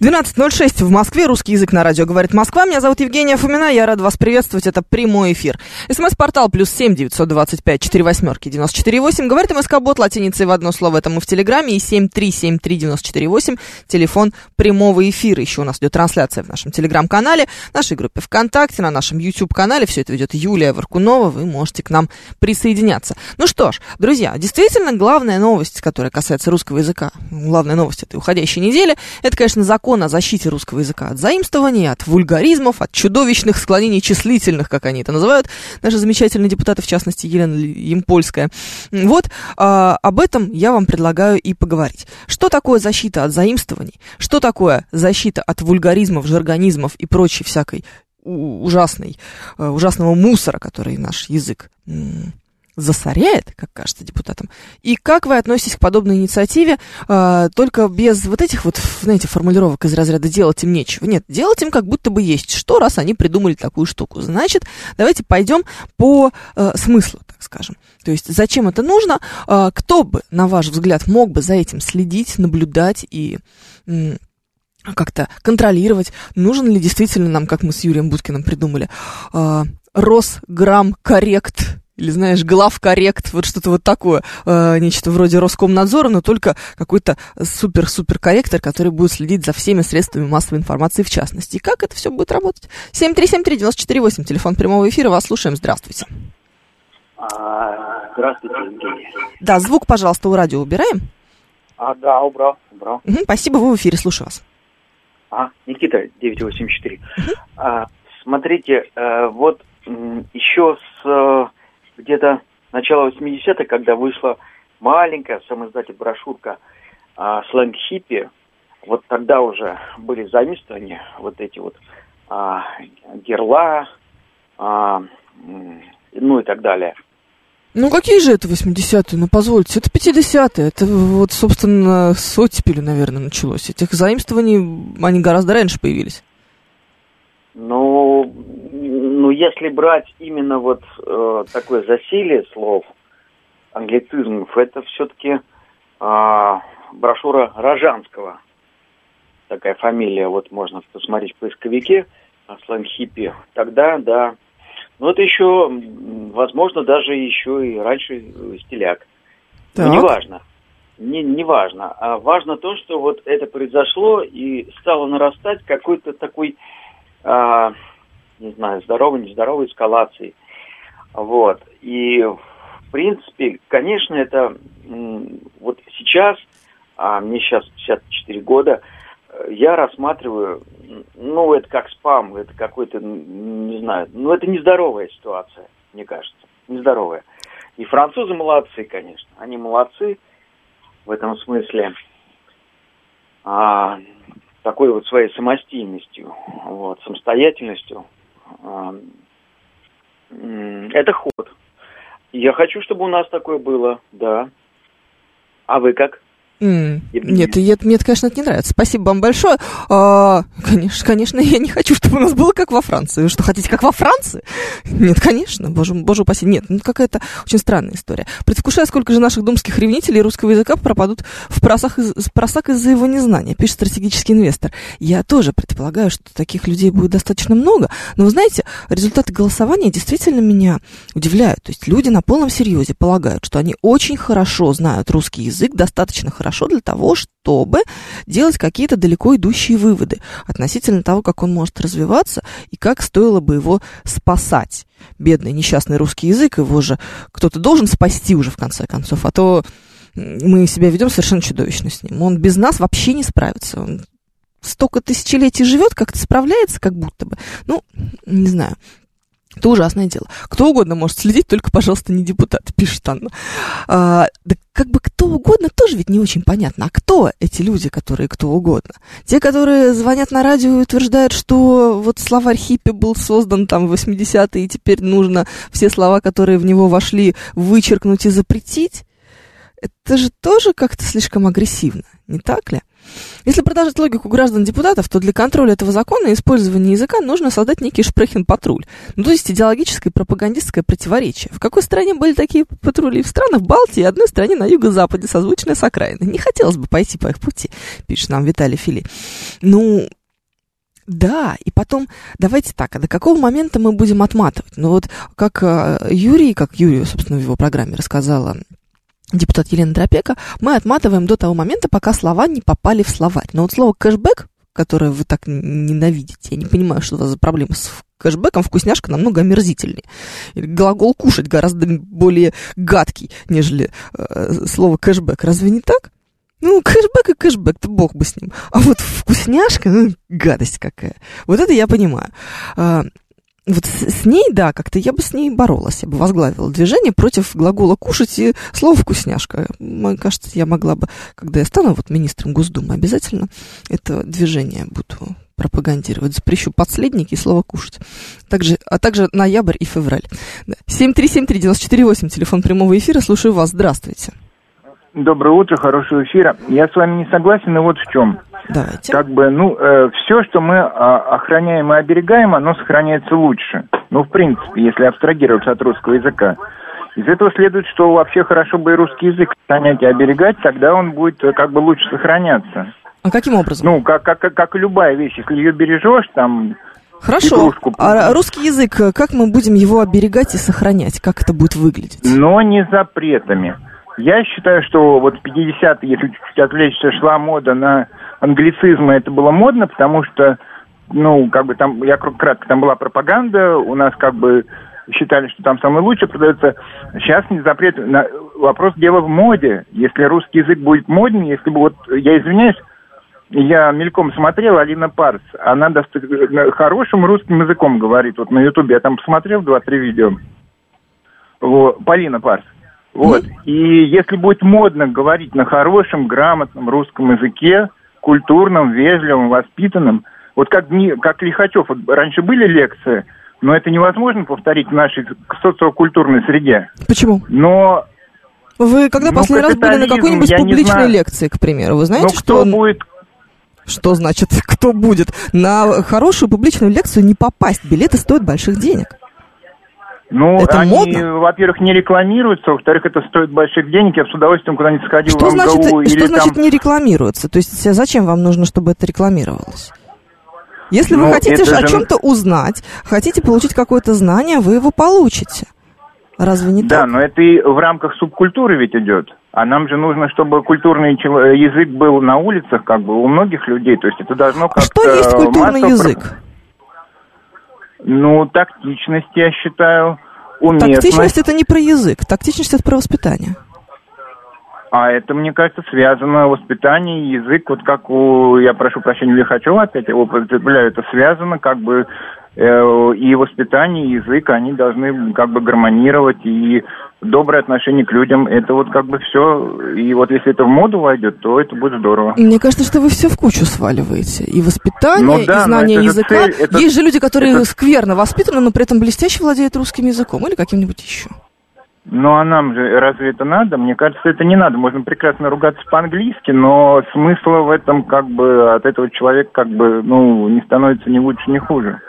12.06 в Москве. Русский язык на радио говорит Москва. Меня зовут Евгения Фомина. Я рад вас приветствовать. Это прямой эфир. СМС-портал плюс семь девятьсот двадцать пять четыре восьмерки девяносто четыре восемь. Говорит МСК-бот латиницей в одно слово. Это мы в Телеграме. И семь три семь три девяносто четыре восемь. Телефон прямого эфира. Еще у нас идет трансляция в нашем Телеграм-канале, нашей группе ВКонтакте, на нашем YouTube-канале. Все это ведет Юлия Варкунова. Вы можете к нам присоединяться. Ну что ж, друзья, действительно главная новость, которая касается русского языка, главная новость этой уходящей недели, это, конечно, закон о защите русского языка от заимствований, от вульгаризмов, от чудовищных склонений числительных, как они это называют, наши замечательные депутаты, в частности, Елена Емпольская. Вот а, об этом я вам предлагаю и поговорить. Что такое защита от заимствований? Что такое защита от вульгаризмов, жаргонизмов и прочей всякой ужасной, э, ужасного мусора, который наш язык засоряет, как кажется депутатам. И как вы относитесь к подобной инициативе, э, только без вот этих вот, знаете, формулировок из разряда «делать им нечего». Нет, делать им как будто бы есть что, раз они придумали такую штуку. Значит, давайте пойдем по э, смыслу, так скажем. То есть, зачем это нужно? Э, кто бы, на ваш взгляд, мог бы за этим следить, наблюдать и... м, как-то контролировать, нужен ли действительно нам, как мы с Юрием Будкиным придумали, э, Росграм коррект или, знаешь, главкоррект, вот что-то вот такое, э, нечто вроде Роскомнадзора, но только какой-то супер-супер корректор, который будет следить за всеми средствами массовой информации в частности. И как это все будет работать? 7373948, телефон прямого эфира, вас слушаем, здравствуйте. А, Здравствуйте, Евгений. Да, звук, пожалуйста, у радио убираем. А, да, убрал, убрал. Мгм, спасибо, вы в эфире, слушаю вас. А, Никита, 984. А, смотрите, э, вот еще с э, где-то начала 80-х, когда вышла маленькая сам издатель брошюрка а, «Сленг хиппи», вот тогда уже были заимствования, вот эти вот а, герла, а, ну и так далее. Ну, какие же это 80-е? Ну, позвольте, это 50-е. Это вот, собственно, с оттепели, наверное, началось. Этих заимствований, они гораздо раньше появились. Ну, ну, если брать именно вот э, такое засилие слов, англицизмов, это все-таки брошюра Рожанского. Такая фамилия, вот можно посмотреть в поисковике, а, сленг хиппи. Тогда, да. Но это еще, возможно, даже еще и раньше э, стиляк. Так. Ну, неважно. Не, не важно. А важно то, что вот это произошло и стало нарастать какой-то такой, а, не знаю, здоровой, нездоровой эскалации. Вот. И, в принципе, конечно, это вот сейчас, а мне сейчас 54 года, э, я рассматриваю, ну, это как спам, это какой-то, не знаю, ну, это нездоровая ситуация, мне кажется, нездоровая. И французы молодцы, конечно, они молодцы в этом смысле, а, такой вот своей самостийностью, вот, самостоятельностью. а, это ход. Я хочу, чтобы у нас такое было, да. А вы как? Евгения. Нет, и это- мне, это, конечно, это не нравится. Спасибо вам большое. А, конечно, конечно, я не хочу, чтобы у нас было как во Франции. Вы что, хотите, как во Франции? Нет, конечно, боже, боже упаси. Нет, ну какая-то очень странная история. Предвкушая, сколько же наших думских ревнителей русского языка пропадут в просак, из, просак из-за его незнания, пишет стратегический инвестор. Я тоже предполагаю, что таких людей будет достаточно много. Но вы знаете, результаты голосования действительно меня удивляют. То есть люди на полном серьезе полагают, что они очень хорошо знают русский язык, достаточно хорошо для того, чтобы делать какие-то далеко идущие выводы относительно того, как он может развиваться и как стоило бы его спасать. Бедный несчастный русский язык, его же кто-то должен спасти уже в конце концов, а то мы себя ведем совершенно чудовищно с ним. Он без нас вообще не справится. Он столько тысячелетий живет, как-то справляется, как будто бы. Ну, не знаю. Это ужасное дело. Кто угодно может следить, только, пожалуйста, не депутат, пишет Анна. А, да как бы кто угодно тоже ведь не очень понятно. А кто эти люди, которые кто угодно? Те, которые звонят на радио и утверждают, что вот словарь хиппи был создан там в 80-е, и теперь нужно все слова, которые в него вошли, вычеркнуть и запретить? Это же тоже как-то слишком агрессивно, не так ли? Если продолжать логику граждан-депутатов, то для контроля этого закона и использования языка нужно создать некий шпрехен-патруль. Ну, то есть идеологическое и пропагандистское противоречие. В какой стране были такие патрули? В странах Балтии и одной стране на юго-западе, созвучной с окраиной. Не хотелось бы пойти по их пути, пишет нам Виталий Фили. Ну, да, и потом, давайте так, а до какого момента мы будем отматывать? Ну вот, как э, Юрий, как Юрий, собственно, в его программе рассказала депутат Елена Дропека, мы отматываем до того момента, пока слова не попали в словарь. Но вот слово кэшбэк, которое вы так ненавидите, я не понимаю, что у вас за проблема с кэшбэком, вкусняшка намного омерзительнее. Глагол кушать гораздо более гадкий, нежели э, слово кэшбэк. Разве не так? Ну, кэшбэк и кэшбэк, то бог бы с ним. А вот вкусняшка, ну, гадость какая. Вот это я понимаю. Вот с, с ней, да, как-то я бы с ней боролась, я бы возглавила движение против глагола «кушать» и слова «вкусняшка». Мне кажется, я могла бы, когда я стану вот министром Госдумы, обязательно это движение буду пропагандировать. Запрещу подследники и слово «кушать». Также, а также ноябрь и февраль. 7373948, телефон прямого эфира. Слушаю вас. Здравствуйте. Доброе утро, хорошего эфира. Я с вами не согласен, и вот в чем. Давайте. Как бы, ну, э, все, что мы э, охраняем и оберегаем, оно сохраняется лучше. Ну, в принципе, если абстрагироваться от русского языка. Из этого следует, что вообще хорошо бы и русский язык сохранять и оберегать, тогда он будет э, как бы лучше сохраняться. А каким образом? Ну, как, как, как и любая вещь, если ее бережешь, там, Хорошо. Игрушку. А русский язык, э, как мы будем его оберегать и сохранять? Как это будет выглядеть? Но не запретами. Я считаю, что вот в 50 если чуть-чуть отвлечься, шла мода на англицизмы, это было модно, потому что, ну, как бы там, я кратко, там была пропаганда, у нас как бы считали, что там самое лучшее продается. Сейчас не запрет. На, вопрос дела в моде. Если русский язык будет моднее, если бы вот, я извиняюсь, я мельком смотрел, Алина Парс, она достаточно хорошим русским языком говорит, вот на Ютубе, я там посмотрел два-три видео. Вот, Полина Парс. Вот. И если будет модно говорить на хорошем, грамотном русском языке, культурном, вежливом, воспитанном, вот как, как Лихачев, вот раньше были лекции, но это невозможно повторить в нашей социокультурной среде. Почему? Но вы когда ну, последний раз были на какой-нибудь публичной лекции, к примеру, вы знаете, что... кто будет что значит, кто будет? На хорошую публичную лекцию не попасть. Билеты стоят больших денег. Ну, это они, модно? во-первых, не рекламируются, во-вторых, это стоит больших денег, я бы с удовольствием куда-нибудь сходил что в МГУ значит, или Что там... значит не рекламируется? То есть зачем вам нужно, чтобы это рекламировалось? Если ну, вы хотите о же... чем-то узнать, хотите получить какое-то знание, вы его получите. Разве не да, так? Да, но это и в рамках субкультуры ведь идет. А нам же нужно, чтобы культурный язык был на улицах, как бы, у многих людей. То есть это должно как-то... Что есть культурный язык? Ну, тактичность, я считаю, уместность. Тактичность это не про язык, тактичность это про воспитание. А это, мне кажется, связано воспитание, язык, вот как у, я прошу прощения, Лихачева опять его употребляю, это связано как бы и воспитание, и язык, они должны как бы гармонировать, и доброе отношение к людям, это вот как бы все, и вот если это в моду войдет, то это будет здорово. Мне кажется, что вы все в кучу сваливаете, и воспитание, ну, да, и знание языка. Цель, это, Есть же люди, которые это... скверно воспитаны, но при этом блестяще владеют русским языком или каким-нибудь еще. Ну а нам же разве это надо? Мне кажется, это не надо. Можно прекрасно ругаться по-английски, но смысла в этом как бы от этого человека как бы ну не становится ни лучше, ни хуже.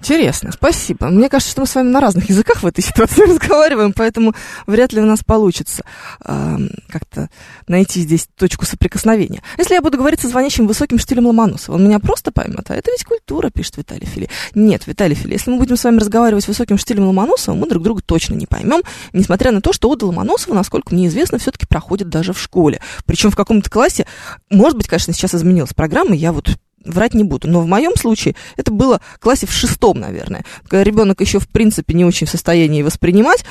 Интересно, спасибо. Мне кажется, что мы с вами на разных языках в этой ситуации разговариваем, поэтому вряд ли у нас получится э, как-то найти здесь точку соприкосновения. Если я буду говорить со звонящим высоким штилем Ломоносова, он меня просто поймет, а это ведь культура, пишет Виталий Фили. Нет, Виталий Фили, если мы будем с вами разговаривать высоким штилем Ломоносова, мы друг друга точно не поймем, несмотря на то, что Ода Ломоносова, насколько мне известно, все-таки проходит даже в школе. Причем в каком-то классе, может быть, конечно, сейчас изменилась программа, я вот врать не буду. Но в моем случае это было в классе в шестом, наверное. Когда ребенок еще, в принципе, не очень в состоянии воспринимать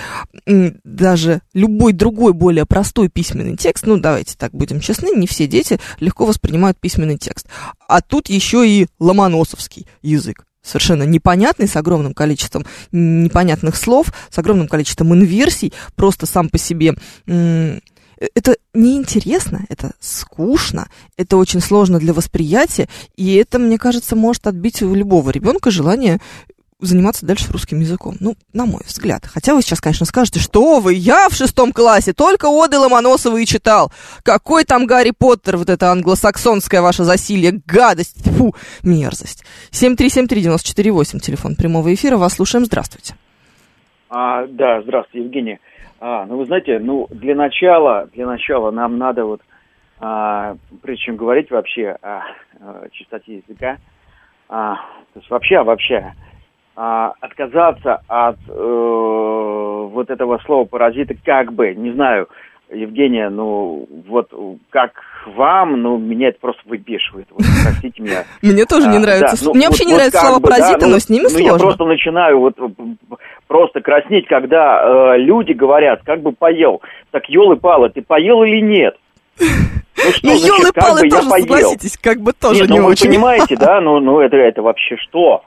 даже любой другой более простой письменный текст. Ну, давайте так будем честны, не все дети легко воспринимают письменный текст. А тут еще и ломоносовский язык совершенно непонятный, с огромным количеством непонятных слов, с огромным количеством инверсий, просто сам по себе это неинтересно, это скучно, это очень сложно для восприятия, и это, мне кажется, может отбить у любого ребенка желание заниматься дальше русским языком. Ну, на мой взгляд. Хотя вы сейчас, конечно, скажете, что вы, я в шестом классе только Оды Ломоносова и читал. Какой там Гарри Поттер, вот это англосаксонское ваше засилье, гадость, фу, мерзость. 7373948, телефон прямого эфира, вас слушаем, здравствуйте. А, да, здравствуйте, Евгения. А, ну, вы знаете, ну, для начала, для начала нам надо вот, а, прежде чем говорить вообще о, о чистоте языка, а, то есть вообще, вообще, а, отказаться от э, вот этого слова паразита как бы, не знаю, Евгения, ну, вот как вам, ну, меня это просто выбешивает. Вот, простите меня. Мне тоже не а, нравится. Ну, Мне вообще не нравятся слова паразиты, но с ними сложно. Я просто начинаю вот просто краснеть, когда э, люди говорят, как бы поел. Так, елы-палы, ты поел или нет? Ну, что, ну елы-палы тоже, согласитесь, как бы тоже Нет, не ну, очень. вы понимаете, да, ну, ну это, это вообще что?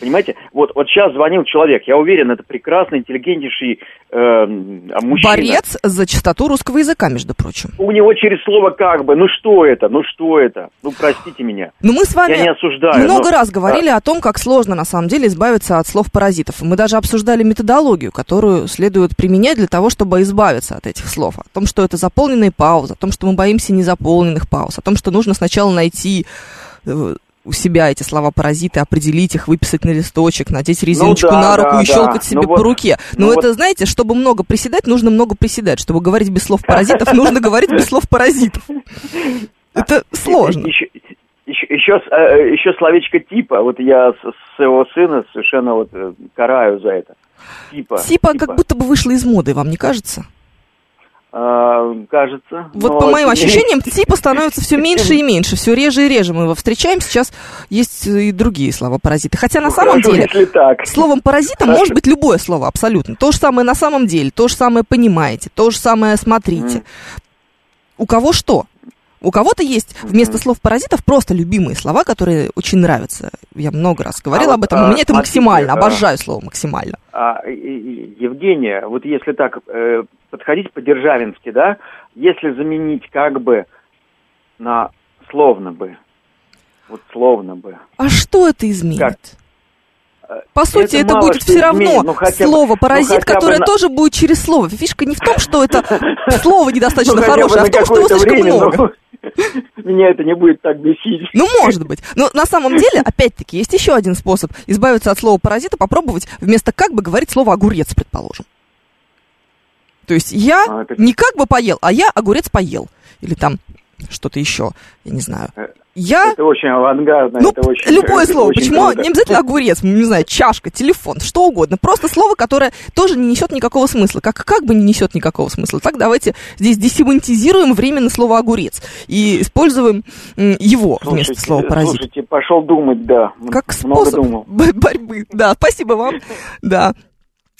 Понимаете, вот, вот сейчас звонил человек, я уверен, это прекрасный, интеллигентнейший э, мужчина. Борец за чистоту русского языка, между прочим. У него через слово как бы, ну что это, ну что это, ну простите меня. Ну мы с вами я не осуждаю, много но... раз говорили да. о том, как сложно на самом деле избавиться от слов паразитов. Мы даже обсуждали методологию, которую следует применять для того, чтобы избавиться от этих слов. О том, что это заполненные паузы, о том, что мы боимся незаполненных пауз, о том, что нужно сначала найти э, у себя эти слова паразиты, определить их, выписать на листочек, надеть ну резиночку ну, да, на руку да, и щелкать да. себе ну, по вот, руке. Но ну, это, вот... знаете, чтобы много приседать, нужно много приседать. Чтобы говорить без слов паразитов, нужно говорить без слов паразитов. Это сложно. Еще, еще, еще, э, словечко типа. Вот я своего сына совершенно вот э, караю за это. Типа. Типа, типа. как будто бы вышло из моды, вам не кажется? А, кажется. Вот по моим ощущениям, типа становится все меньше и меньше, все реже и реже мы его встречаем. Сейчас есть и другие слова паразиты. Хотя на ну, самом хорошо, деле так. словом паразитом хорошо. может быть любое слово абсолютно. То же самое на самом деле, то же самое понимаете, то же самое смотрите. Mm. У кого что? У кого-то есть вместо слов паразитов просто любимые слова, которые очень нравятся. Я много раз говорила а об этом. У меня а, это максимально. А, обожаю слово максимально. А, Евгения, вот если так э, подходить по-державински, да, если заменить как бы на словно бы, вот словно бы. А что это изменит? Как? По сути, это, это будет все равно ну, слово бы, паразит, ну, которое бы... тоже будет через слово. Фишка не в том, что это слово недостаточно ну, хорошее, а в том, что его слишком много. Меня это не будет так бесить. Ну, может быть. Но на самом деле, опять-таки, есть еще один способ избавиться от слова паразита, попробовать вместо как бы говорить слово огурец, предположим. То есть я а, это... не как бы поел, а я огурец поел. Или там что-то еще, я не знаю. Э, я... Это очень авангардно. Ну, это очень, любое это слово. Почему круто. не обязательно огурец, не знаю, чашка, телефон, что угодно. Просто слово, которое тоже не несет никакого смысла. Как, как бы не несет никакого смысла. Так давайте здесь десемантизируем временно слово огурец и используем его слушайте, вместо слова паразит. Слушайте, пошел думать, да. Как способ борьбы. Да, спасибо вам. Да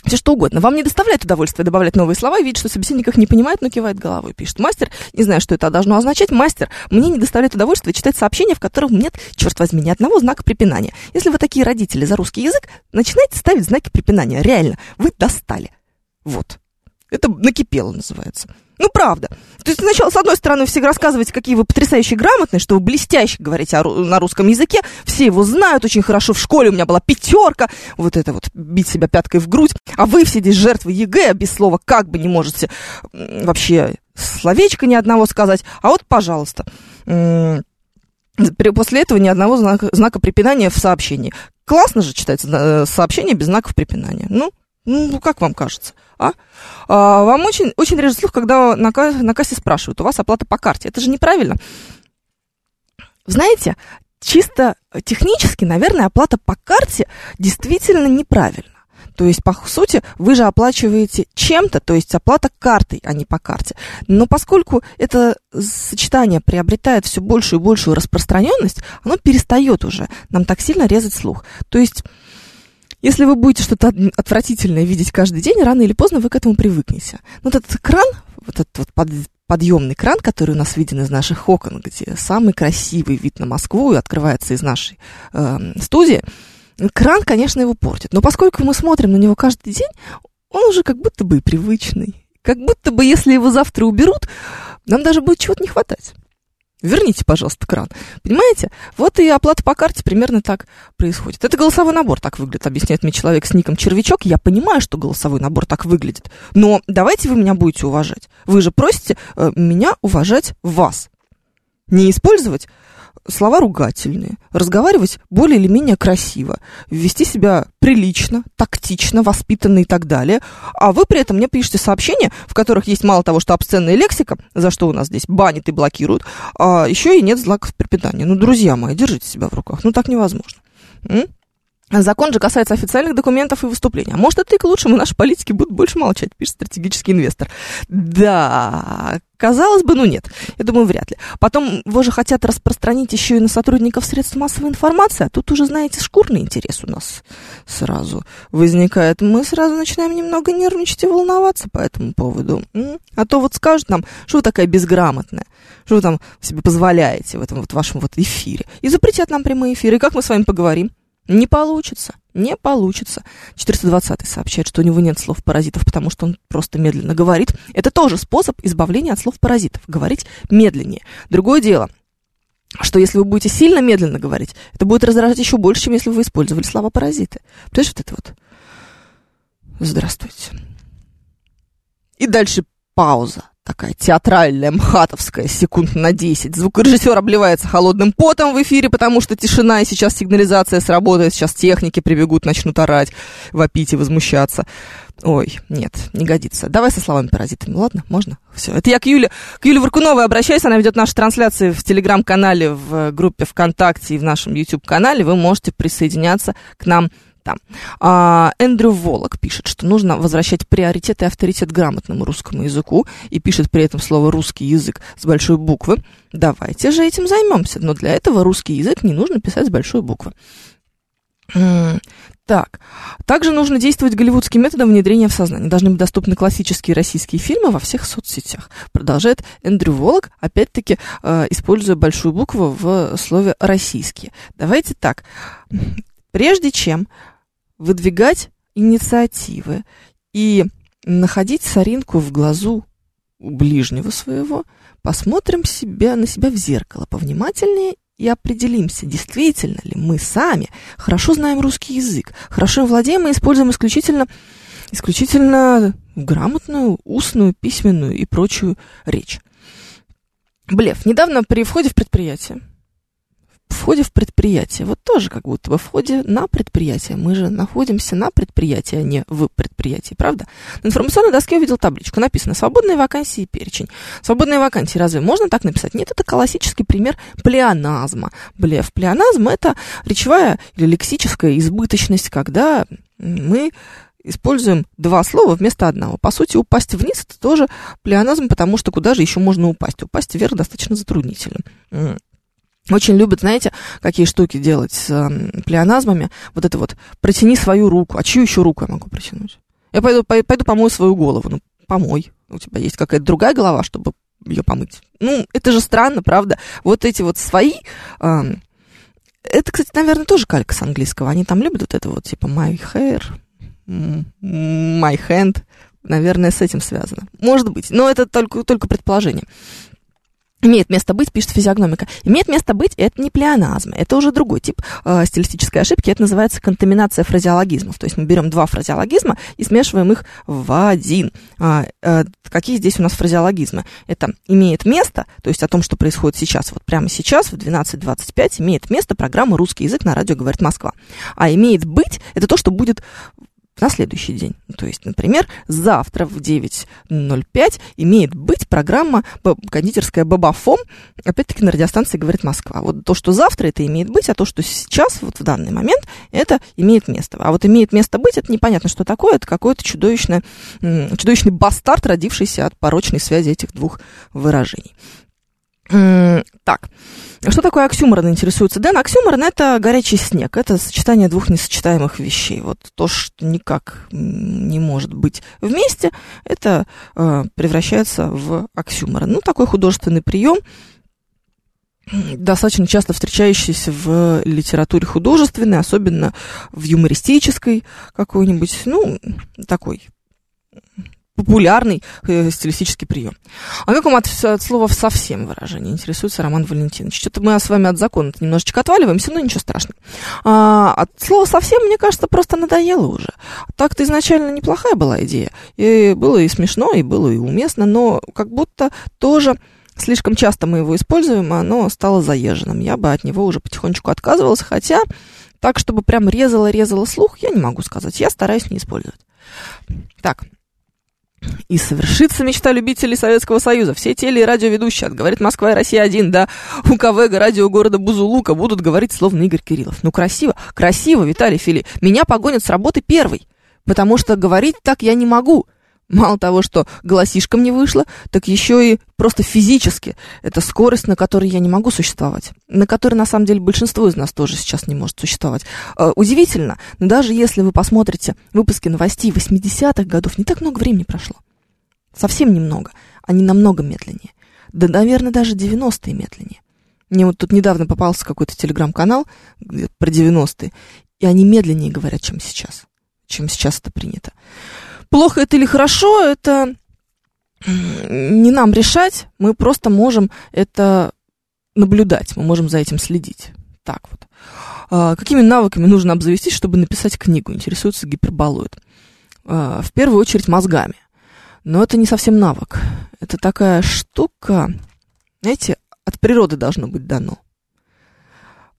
все что угодно. Вам не доставляет удовольствия добавлять новые слова и видеть, что собеседник их не понимает, но кивает головой. Пишет мастер, не знаю, что это должно означать. Мастер, мне не доставляет удовольствия читать сообщения, в которых нет, черт возьми, ни одного знака препинания. Если вы такие родители за русский язык, начинайте ставить знаки препинания. Реально, вы достали. Вот. Это накипело называется. Ну, правда. То есть сначала, с одной стороны, все рассказываете, какие вы потрясающе грамотные, что вы блестяще говорите о, на русском языке, все его знают очень хорошо, в школе у меня была пятерка, вот это вот, бить себя пяткой в грудь, а вы все здесь жертвы ЕГЭ, без слова как бы не можете вообще словечко ни одного сказать, а вот, пожалуйста, после этого ни одного знака, знака препинания в сообщении. Классно же читается э, сообщение без знаков препинания. Ну, ну, как вам кажется? А? а вам очень, очень режет слух, когда на, на кассе спрашивают, у вас оплата по карте. Это же неправильно. Знаете, чисто технически, наверное, оплата по карте действительно неправильно. То есть, по сути, вы же оплачиваете чем-то, то есть оплата картой, а не по карте. Но поскольку это сочетание приобретает все большую и большую распространенность, оно перестает уже нам так сильно резать слух. То есть если вы будете что-то отвратительное видеть каждый день, рано или поздно вы к этому привыкнете. Вот этот экран, вот этот вот под, подъемный кран, который у нас виден из наших окон, где самый красивый вид на Москву и открывается из нашей э, студии, кран, конечно, его портит. Но поскольку мы смотрим на него каждый день, он уже как будто бы и привычный. Как будто бы, если его завтра уберут, нам даже будет чего-то не хватать. Верните, пожалуйста, кран. Понимаете? Вот и оплата по карте примерно так происходит. Это голосовой набор так выглядит, объясняет мне человек с ником Червячок. Я понимаю, что голосовой набор так выглядит. Но давайте вы меня будете уважать. Вы же просите э, меня уважать вас. Не использовать слова ругательные, разговаривать более или менее красиво, вести себя прилично, тактично, воспитанно и так далее. А вы при этом мне пишете сообщения, в которых есть мало того, что обсценная лексика, за что у нас здесь банят и блокируют, а еще и нет знаков препитания. Ну, друзья мои, держите себя в руках. Ну, так невозможно. М? Закон же касается официальных документов и выступлений. А может, это и к лучшему, наши политики будут больше молчать, пишет стратегический инвестор. Да, казалось бы, ну нет. Я думаю, вряд ли. Потом его же хотят распространить еще и на сотрудников средств массовой информации, а тут уже, знаете, шкурный интерес у нас сразу возникает. Мы сразу начинаем немного нервничать и волноваться по этому поводу. А то вот скажут нам, что вы такая безграмотная, что вы там себе позволяете в этом вот вашем вот эфире. И запретят нам прямые эфиры. И как мы с вами поговорим? Не получится, не получится. 420 сообщает, что у него нет слов паразитов, потому что он просто медленно говорит. Это тоже способ избавления от слов паразитов. Говорить медленнее. Другое дело, что если вы будете сильно медленно говорить, это будет раздражать еще больше, чем если вы использовали слова паразиты. Понимаешь, вот это вот. Здравствуйте. И дальше пауза такая театральная, мхатовская, секунд на 10. Звукорежиссер обливается холодным потом в эфире, потому что тишина, и сейчас сигнализация сработает, сейчас техники прибегут, начнут орать, вопить и возмущаться. Ой, нет, не годится. Давай со словами паразитами, ладно? Можно? Все. Это я к Юле, к Юле Варкуновой обращаюсь. Она ведет наши трансляции в Телеграм-канале, в группе ВКонтакте и в нашем YouTube-канале. Вы можете присоединяться к нам там. А, Эндрю Волок пишет, что нужно возвращать приоритет и авторитет грамотному русскому языку и пишет при этом слово русский язык с большой буквы. Давайте же этим займемся, но для этого русский язык не нужно писать с большой буквы. Так, также нужно действовать голливудским методом внедрения в сознание. Должны быть доступны классические российские фильмы во всех соцсетях. Продолжает Эндрю Волок, опять-таки э, используя большую букву в слове «российские». Давайте так. Прежде чем выдвигать инициативы и находить соринку в глазу у ближнего своего, посмотрим себя, на себя в зеркало повнимательнее и определимся, действительно ли мы сами хорошо знаем русский язык, хорошо владеем и используем исключительно, исключительно грамотную, устную, письменную и прочую речь. Блеф. Недавно при входе в предприятие входе в предприятие. Вот тоже как будто бы в входе на предприятие. Мы же находимся на предприятии, а не в предприятии, правда? На информационной доске увидел табличку. Написано «Свободные вакансии и перечень». Свободные вакансии разве можно так написать? Нет, это классический пример плеоназма. Блеф. Плеоназм – это речевая или лексическая избыточность, когда мы используем два слова вместо одного. По сути, упасть вниз это тоже плеоназм, потому что куда же еще можно упасть? Упасть вверх достаточно затруднительно. Очень любят, знаете, какие штуки делать с э, плеоназмами. Вот это вот, протяни свою руку. А чью еще руку я могу протянуть? Я пойду, пойду помою свою голову. Ну, помой. У тебя есть какая-то другая голова, чтобы ее помыть. Ну, это же странно, правда? Вот эти вот свои... Э, это, кстати, наверное, тоже калька с английского. Они там любят вот это вот, типа, my hair, my hand. Наверное, с этим связано. Может быть, но это только, только предположение имеет место быть, пишет физиогномика, имеет место быть, это не плеоназм, это уже другой тип э, стилистической ошибки, это называется контаминация фразеологизмов, то есть мы берем два фразеологизма и смешиваем их в один. А, э, какие здесь у нас фразеологизмы? Это имеет место, то есть о том, что происходит сейчас, вот прямо сейчас в 12.25 имеет место программа «Русский язык» на радио «Говорит Москва». А имеет быть, это то, что будет на следующий день. То есть, например, завтра в 9.05 имеет быть программа кондитерская Бабафом, опять-таки на радиостанции «Говорит Москва». Вот то, что завтра, это имеет быть, а то, что сейчас, вот в данный момент, это имеет место. А вот имеет место быть, это непонятно, что такое, это какой-то чудовищный, чудовищный бастард, родившийся от порочной связи этих двух выражений. Так, что такое оксюморон, интересуется Дэн? Оксюморон – это горячий снег, это сочетание двух несочетаемых вещей. Вот то, что никак не может быть вместе, это э, превращается в оксюморон. Ну, такой художественный прием, достаточно часто встречающийся в литературе художественной, особенно в юмористической какой-нибудь, ну, такой популярный э, стилистический прием. А как вам от, от слова «совсем» выражение? Интересуется Роман Валентинович. Что-то мы с вами от закона немножечко отваливаемся, но ничего страшного. А, от слова «совсем», мне кажется, просто надоело уже. Так-то изначально неплохая была идея. И было и смешно, и было и уместно, но как будто тоже слишком часто мы его используем, а оно стало заезженным. Я бы от него уже потихонечку отказывалась, хотя так, чтобы прям резало-резало слух, я не могу сказать. Я стараюсь не использовать. Так, и совершится мечта любителей Советского Союза. Все теле- и радиоведущие от «Говорит Москва» и «Россия-1» до УКВ радио города Бузулука будут говорить словно Игорь Кириллов. Ну, красиво, красиво, Виталий Фили. Меня погонят с работы первый, потому что говорить так я не могу. Мало того, что голосишком не вышло, так еще и просто физически. Это скорость, на которой я не могу существовать. На которой, на самом деле, большинство из нас тоже сейчас не может существовать. Э, удивительно, но даже если вы посмотрите выпуски новостей 80-х годов, не так много времени прошло. Совсем немного. Они намного медленнее. Да, наверное, даже 90-е медленнее. Мне вот тут недавно попался какой-то телеграм-канал про 90-е, и они медленнее говорят, чем сейчас. Чем сейчас это принято. Плохо это или хорошо, это не нам решать, мы просто можем это наблюдать, мы можем за этим следить. Так вот. А, какими навыками нужно обзавестись, чтобы написать книгу? Интересуется гиперболоид. А, в первую очередь мозгами. Но это не совсем навык. Это такая штука, знаете, от природы должно быть дано.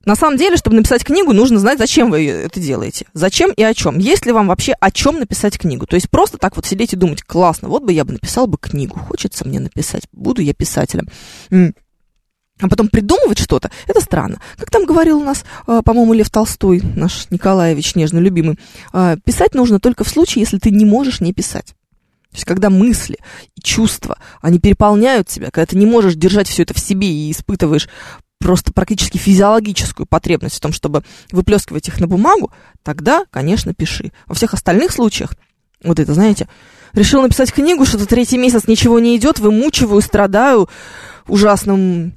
На самом деле, чтобы написать книгу, нужно знать, зачем вы это делаете. Зачем и о чем. Есть ли вам вообще о чем написать книгу? То есть просто так вот сидеть и думать, классно, вот бы я бы написал бы книгу. Хочется мне написать, буду я писателем. А потом придумывать что-то, это странно. Как там говорил у нас, а, по-моему, Лев Толстой, наш Николаевич, нежно любимый, а, писать нужно только в случае, если ты не можешь не писать. То есть, когда мысли и чувства, они переполняют тебя, когда ты не можешь держать все это в себе и испытываешь просто практически физиологическую потребность в том, чтобы выплескивать их на бумагу, тогда, конечно, пиши. Во всех остальных случаях, вот это, знаете, решил написать книгу, что-то третий месяц ничего не идет, вымучиваю, страдаю ужасным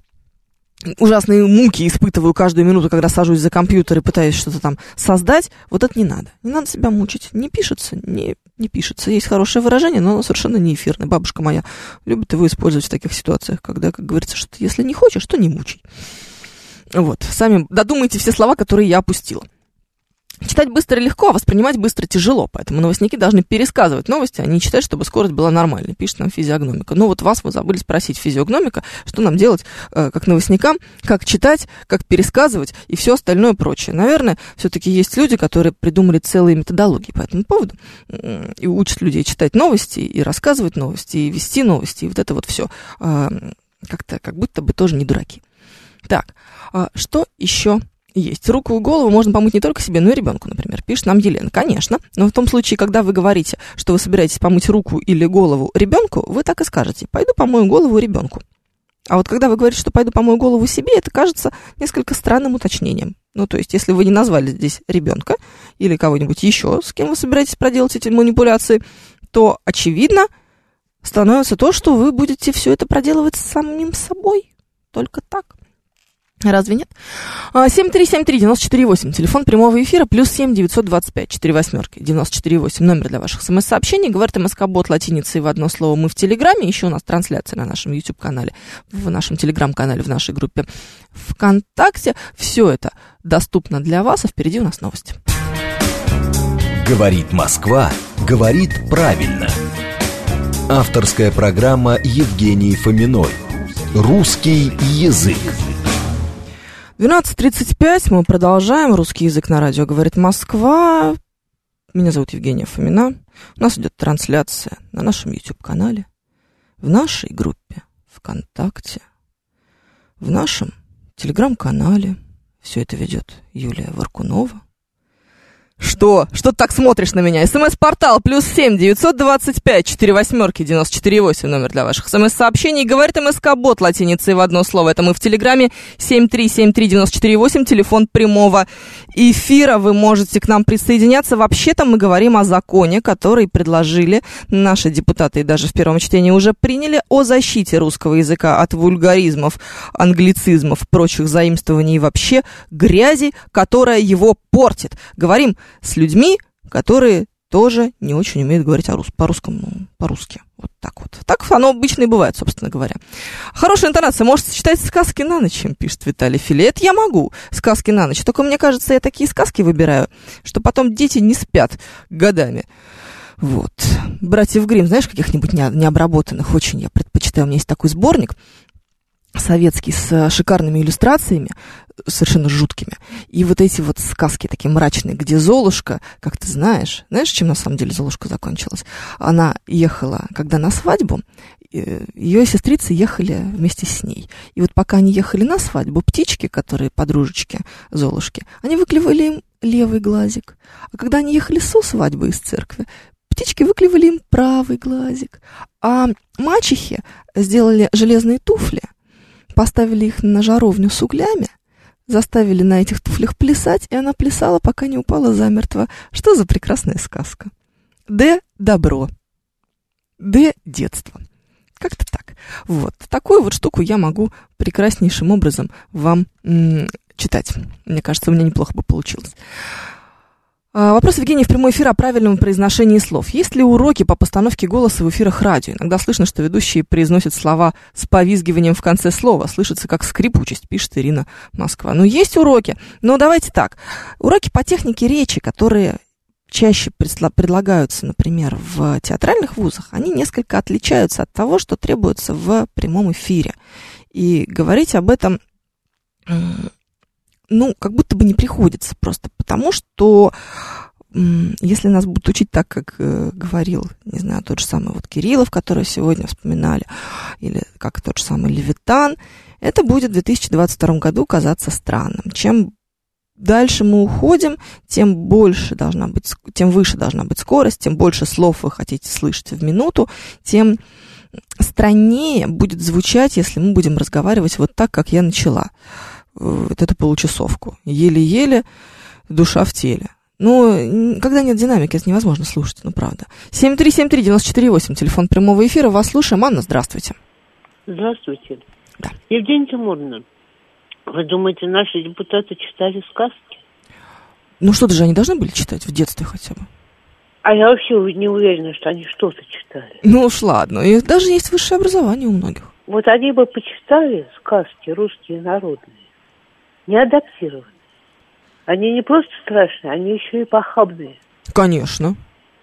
ужасные муки испытываю каждую минуту, когда сажусь за компьютер и пытаюсь что-то там создать, вот это не надо. Не надо себя мучить. Не пишется, не, не пишется. Есть хорошее выражение, но оно совершенно не эфирное. Бабушка моя любит его использовать в таких ситуациях, когда, как говорится, что если не хочешь, то не мучай. Вот, сами додумайте все слова, которые я опустила. Читать быстро легко, а воспринимать быстро тяжело, поэтому новостники должны пересказывать новости, а не читать, чтобы скорость была нормальной, пишет нам физиогномика. Ну вот вас вы забыли спросить физиогномика, что нам делать э, как новостникам, как читать, как пересказывать и все остальное прочее. Наверное, все-таки есть люди, которые придумали целые методологии по этому поводу и учат людей читать новости, и рассказывать новости, и вести новости, и вот это вот все. Э, как-то, как будто бы тоже не дураки. Так, э, что еще есть. Руку и голову можно помыть не только себе, но и ребенку, например. Пишет нам Елена. Конечно. Но в том случае, когда вы говорите, что вы собираетесь помыть руку или голову ребенку, вы так и скажете. Пойду помою голову ребенку. А вот когда вы говорите, что пойду помою голову себе, это кажется несколько странным уточнением. Ну, то есть, если вы не назвали здесь ребенка или кого-нибудь еще, с кем вы собираетесь проделать эти манипуляции, то, очевидно, становится то, что вы будете все это проделывать самим собой. Только так. Разве нет? 7373948, а, телефон прямого эфира, плюс 7 925 4 восьмерки, 948, номер для ваших смс-сообщений. Говорит МСК-бот латиницей в одно слово «Мы в Телеграме». Еще у нас трансляция на нашем YouTube-канале, в нашем Телеграм-канале, в нашей группе ВКонтакте. Все это доступно для вас, а впереди у нас новости. Говорит Москва, говорит правильно. Авторская программа Евгении Фоминой. Русский язык. 12.35, мы продолжаем. Русский язык на радио говорит Москва. Меня зовут Евгения Фомина. У нас идет трансляция на нашем YouTube-канале, в нашей группе ВКонтакте, в нашем Телеграм-канале. Все это ведет Юлия Варкунова. Что? Что ты так смотришь на меня? СМС-портал плюс семь девятьсот двадцать пять четыре восьмерки девяносто четыре восемь номер для ваших СМС-сообщений. Говорит МСК-бот латиницей в одно слово. Это мы в Телеграме семь три семь три девяносто четыре восемь. Телефон прямого эфира. Вы можете к нам присоединяться. Вообще-то мы говорим о законе, который предложили наши депутаты и даже в первом чтении уже приняли о защите русского языка от вульгаризмов, англицизмов, прочих заимствований и вообще грязи, которая его портит. Говорим с людьми, которые тоже не очень умеют говорить о рус, по-русскому, ну, по-русски. Вот так вот. Так оно обычно и бывает, собственно говоря. Хорошая интонация. Может читать сказки на ночь, чем пишет Виталий Филе. Это я могу, сказки на ночь. Только мне кажется, я такие сказки выбираю, что потом дети не спят годами. Вот. Братьев Грим, знаешь, каких-нибудь необработанных очень я предпочитаю. У меня есть такой сборник советский с шикарными иллюстрациями, совершенно жуткими. И вот эти вот сказки такие мрачные, где Золушка, как ты знаешь, знаешь, чем на самом деле Золушка закончилась? Она ехала, когда на свадьбу, ее сестрицы ехали вместе с ней. И вот пока они ехали на свадьбу, птички, которые подружечки Золушки, они выклевали им левый глазик. А когда они ехали со свадьбы из церкви, птички выклевали им правый глазик. А мачехи сделали железные туфли, поставили их на жаровню с углями, заставили на этих туфлях плясать, и она плясала, пока не упала замертво. Что за прекрасная сказка? Д. Добро. Д. Детство. Как-то так. Вот. Такую вот штуку я могу прекраснейшим образом вам читать. Мне кажется, у меня неплохо бы получилось. А, вопрос Евгений в прямой эфир о правильном произношении слов. Есть ли уроки по постановке голоса в эфирах радио? Иногда слышно, что ведущие произносят слова с повизгиванием в конце слова. Слышится как скрипучесть, пишет Ирина Москва. Ну, есть уроки. Но давайте так. Уроки по технике речи, которые чаще предлагаются, например, в театральных вузах, они несколько отличаются от того, что требуется в прямом эфире. И говорить об этом ну, как будто бы не приходится просто потому, что если нас будут учить так, как э, говорил, не знаю, тот же самый вот Кириллов, который сегодня вспоминали, или как тот же самый Левитан, это будет в 2022 году казаться странным. Чем дальше мы уходим, тем больше должна быть, тем выше должна быть скорость, тем больше слов вы хотите слышать в минуту, тем страннее будет звучать, если мы будем разговаривать вот так, как я начала вот эту получасовку. Еле-еле душа в теле. Ну, когда нет динамики, это невозможно слушать, ну, правда. 7373948, телефон прямого эфира. Вас слушаем. Анна, здравствуйте. Здравствуйте. Да. Евгения Тимуровна, вы думаете, наши депутаты читали сказки? Ну, что-то же они должны были читать в детстве хотя бы. А я вообще не уверена, что они что-то читали. Ну уж ладно. И даже есть высшее образование у многих. Вот они бы почитали сказки русские народные не адаптированы. Они не просто страшные, они еще и похабные. Конечно.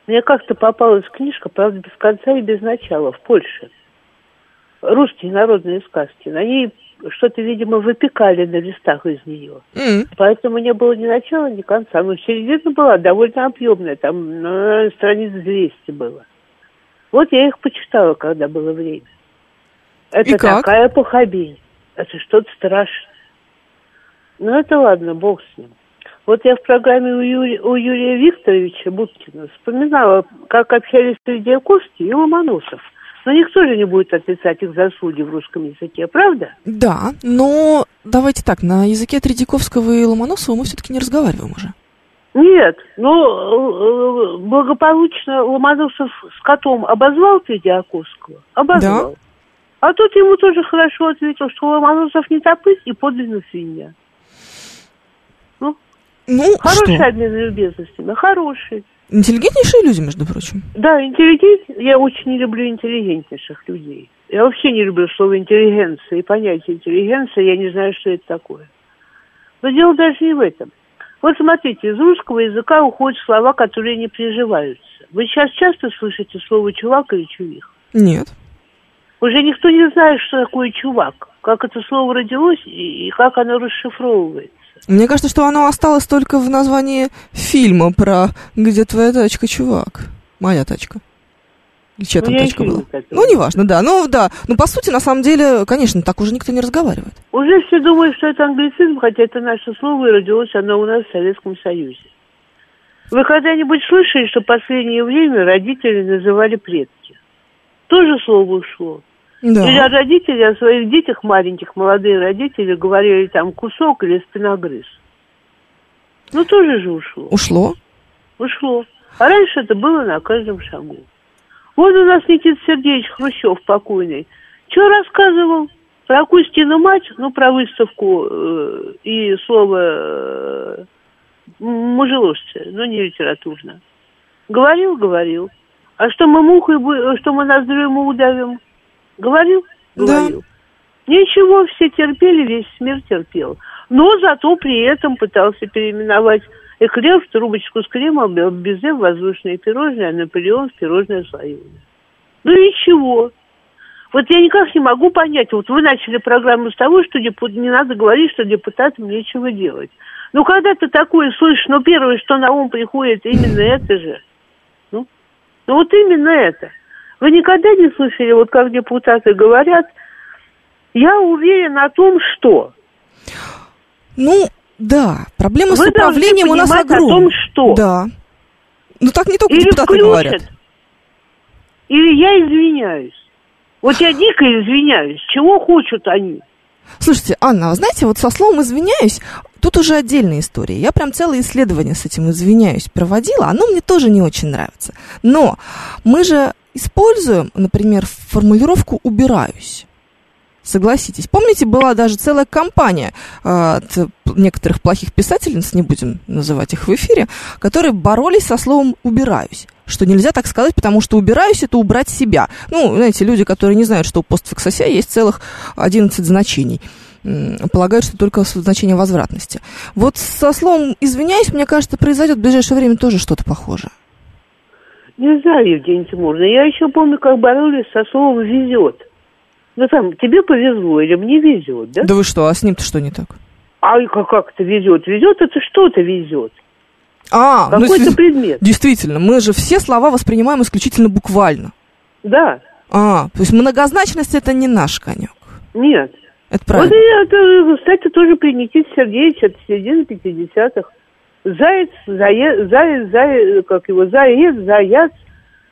Мне как-то попалась книжка, правда, без конца и без начала, в Польше. Русские народные сказки. На ней что-то, видимо, выпекали на листах из нее. Mm. Поэтому не было ни начала, ни конца. Но середина была довольно объемная, там на страниц 200 было. Вот я их почитала, когда было время. Это и как? такая похабень. Это что-то страшное. Ну, это ладно, бог с ним. Вот я в программе у, Юри, у Юрия Викторовича Буткина вспоминала, как общались Тредиаковский и Ломоносов. Но никто же не будет отрицать их заслуги в русском языке, правда? Да, но давайте так, на языке Тредяковского и Ломоносова мы все-таки не разговариваем уже. Нет, ну, благополучно Ломоносов с котом обозвал Тредиаковского? Обозвал. Да. А тут ему тоже хорошо ответил, что Ломоносов не топысь и подлинно свинья. Ну, Хороший что? обмен любезностями, хороший. Интеллигентнейшие люди, между прочим. Да, интеллигент. Я очень не люблю интеллигентнейших людей. Я вообще не люблю слово интеллигенция и понятие интеллигенция. Я не знаю, что это такое. Но дело даже не в этом. Вот смотрите, из русского языка уходят слова, которые не приживаются. Вы сейчас часто слышите слово чувак или чувих? Нет. Уже никто не знает, что такое чувак, как это слово родилось и как оно расшифровывается. Мне кажется, что оно осталось только в названии фильма про «Где твоя тачка, чувак?» «Моя тачка». Или чья там Ну, я тачка была? Ну, неважно, да. Ну, да. Ну, по сути, на самом деле, конечно, так уже никто не разговаривает. Уже все думают, что это англицизм, хотя это наше слово, и родилось оно у нас в Советском Союзе. Вы когда-нибудь слышали, что в последнее время родители называли предки? Тоже слово ушло. Да. Или родители о своих детях маленьких, молодые родители, говорили там кусок или спиногрыз. Ну, тоже же ушло. Ушло? Ушло. А раньше это было на каждом шагу. Вот у нас Никита Сергеевич Хрущев покойный. Что рассказывал? Про Кустину мать, ну, про выставку э, и слово э, мужеложцы, но не литературно. Говорил, говорил. А что мы мухой, что мы ноздрю ему удавим? Говорил? Говорил. Да. Ничего, все терпели, весь мир терпел. Но зато при этом пытался переименовать эклер в трубочку с кремом, безе в воздушное пирожное, а Наполеон в пирожное слоеное. Ну и чего? Вот я никак не могу понять. Вот вы начали программу с того, что депут... не надо говорить, что депутатам нечего делать. Ну, когда ты такое слышишь, ну, первое, что на ум приходит, именно это же. Ну, ну вот именно это. Вы никогда не слышали, вот как депутаты говорят, я уверен о том, что... Ну, да, проблема Вы с управлением у нас огромная. о том, что... Да. Ну, так не только или депутаты включат, говорят. Или я извиняюсь. Вот я дико извиняюсь. Чего хочут они? Слушайте, Анна, вы знаете, вот со словом «извиняюсь» тут уже отдельная история. Я прям целое исследование с этим «извиняюсь» проводила. Оно мне тоже не очень нравится. Но мы же используем, например, формулировку «убираюсь». Согласитесь. Помните, была даже целая кампания э, от некоторых плохих писательниц, не будем называть их в эфире, которые боролись со словом «убираюсь» что нельзя так сказать, потому что убираюсь, это убрать себя. Ну, знаете, люди, которые не знают, что у постфиксося есть целых 11 значений полагают, что только значение возвратности. Вот со словом «извиняюсь», мне кажется, произойдет в ближайшее время тоже что-то похожее. Не знаю, Евгения Тимуровна. Я еще помню, как боролись со словом «везет». Ну, там, тебе повезло или мне везет, да? Да вы что, а с ним-то что не так? А как, как это везет? Везет это что-то везет. А, ну, Какой-то ну, предмет. Действительно, мы же все слова воспринимаем исключительно буквально. Да. А, то есть многозначность это не наш конек. Нет. Это правильно. Вот это, кстати, тоже при Никите Сергеевиче от середины 50-х. Заяц, заяц, заяц, заяц, как его, заяц, заяц,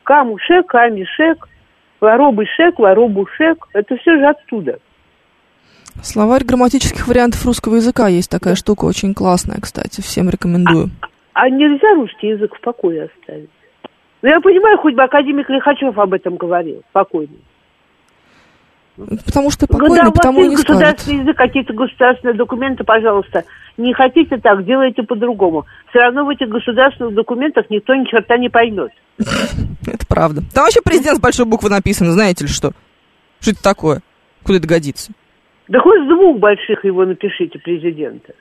камушек, камешек, воробышек, воробушек. Это все же оттуда. Словарь грамматических вариантов русского языка есть такая штука, очень классная, кстати, всем рекомендую. А, а нельзя русский язык в покое оставить? Ну, я понимаю, хоть бы академик Лихачев об этом говорил, спокойно. Потому что покойно, Когда потому и не государственный язык, какие-то государственные документы, пожалуйста, не хотите так, делайте по-другому. Все равно в этих государственных документах никто ни черта не поймет. Это правда. Там вообще президент с большой буквы написан, знаете ли что? Что это такое? Куда это годится? Да хоть с двух больших его напишите, президента.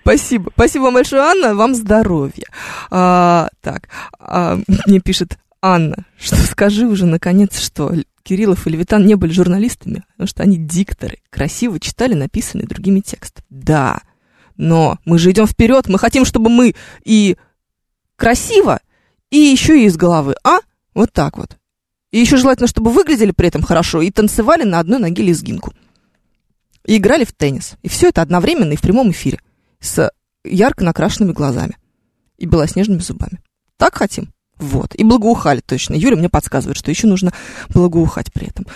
Спасибо. Спасибо вам большое, Анна. Вам здоровья. А, так, а, мне пишет Анна, что скажи уже наконец, что Кириллов и Левитан не были журналистами, потому что они дикторы, красиво читали написанные другими тексты. Да, но мы же идем вперед, мы хотим, чтобы мы и красиво, и еще и из головы, а? Вот так вот. И еще желательно, чтобы выглядели при этом хорошо и танцевали на одной ноге лезгинку. И играли в теннис. И все это одновременно и в прямом эфире с ярко накрашенными глазами и белоснежными зубами. Так хотим? Вот. И благоухали точно. Юля мне подсказывает, что еще нужно благоухать при этом.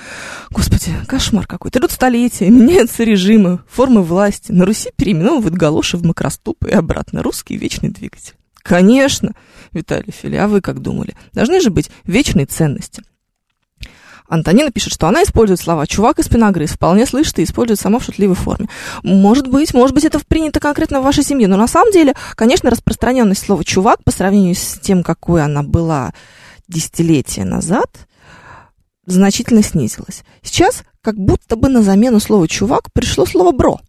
Господи, кошмар какой-то. Идут столетия, меняются режимы, формы власти. На Руси переименовывают галоши в макроступы и обратно. Русский вечный двигатель. Конечно, Виталий Фили, а вы как думали? Должны же быть вечные ценности. Антонина пишет, что она использует слова «чувак» и «спиногрыз», вполне слышит и использует сама в шутливой форме. Может быть, может быть, это принято конкретно в вашей семье, но на самом деле, конечно, распространенность слова «чувак» по сравнению с тем, какой она была десятилетия назад, значительно снизилась. Сейчас как будто бы на замену слова «чувак» пришло слово «бро».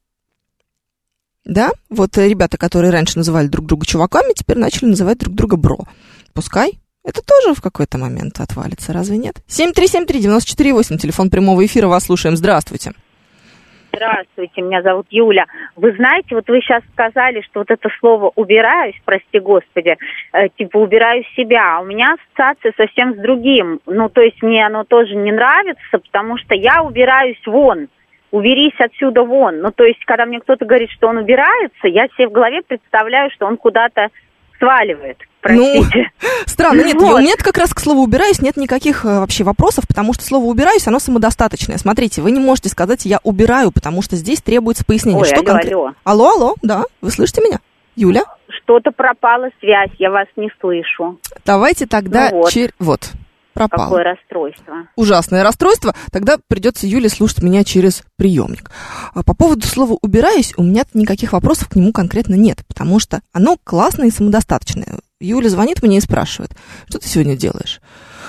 Да, вот ребята, которые раньше называли друг друга чуваками, теперь начали называть друг друга бро. Пускай, это тоже в какой-то момент отвалится, разве нет? 7373948, телефон прямого эфира, вас слушаем. Здравствуйте. Здравствуйте, меня зовут Юля. Вы знаете, вот вы сейчас сказали, что вот это слово «убираюсь», прости господи, э, типа «убираю себя», а у меня ассоциация совсем с другим. Ну, то есть мне оно тоже не нравится, потому что я убираюсь вон, уберись отсюда вон. Ну, то есть, когда мне кто-то говорит, что он убирается, я себе в голове представляю, что он куда-то сваливает. Простите. Ну, странно, нет, вот. нет как раз к слову «убираюсь» нет никаких э, вообще вопросов, потому что слово «убираюсь», оно самодостаточное. Смотрите, вы не можете сказать «я убираю», потому что здесь требуется пояснение. Ой, что алло, конкрет... алло. Алло, алло, да, вы слышите меня? Юля? Что-то пропала связь, я вас не слышу. Давайте тогда... Ну вот. Чер... вот пропал. Какое расстройство. Ужасное расстройство. Тогда придется Юле слушать меня через приемник. А по поводу слова «убираюсь» у меня никаких вопросов к нему конкретно нет, потому что оно классное и самодостаточное. Юля звонит мне и спрашивает, что ты сегодня делаешь?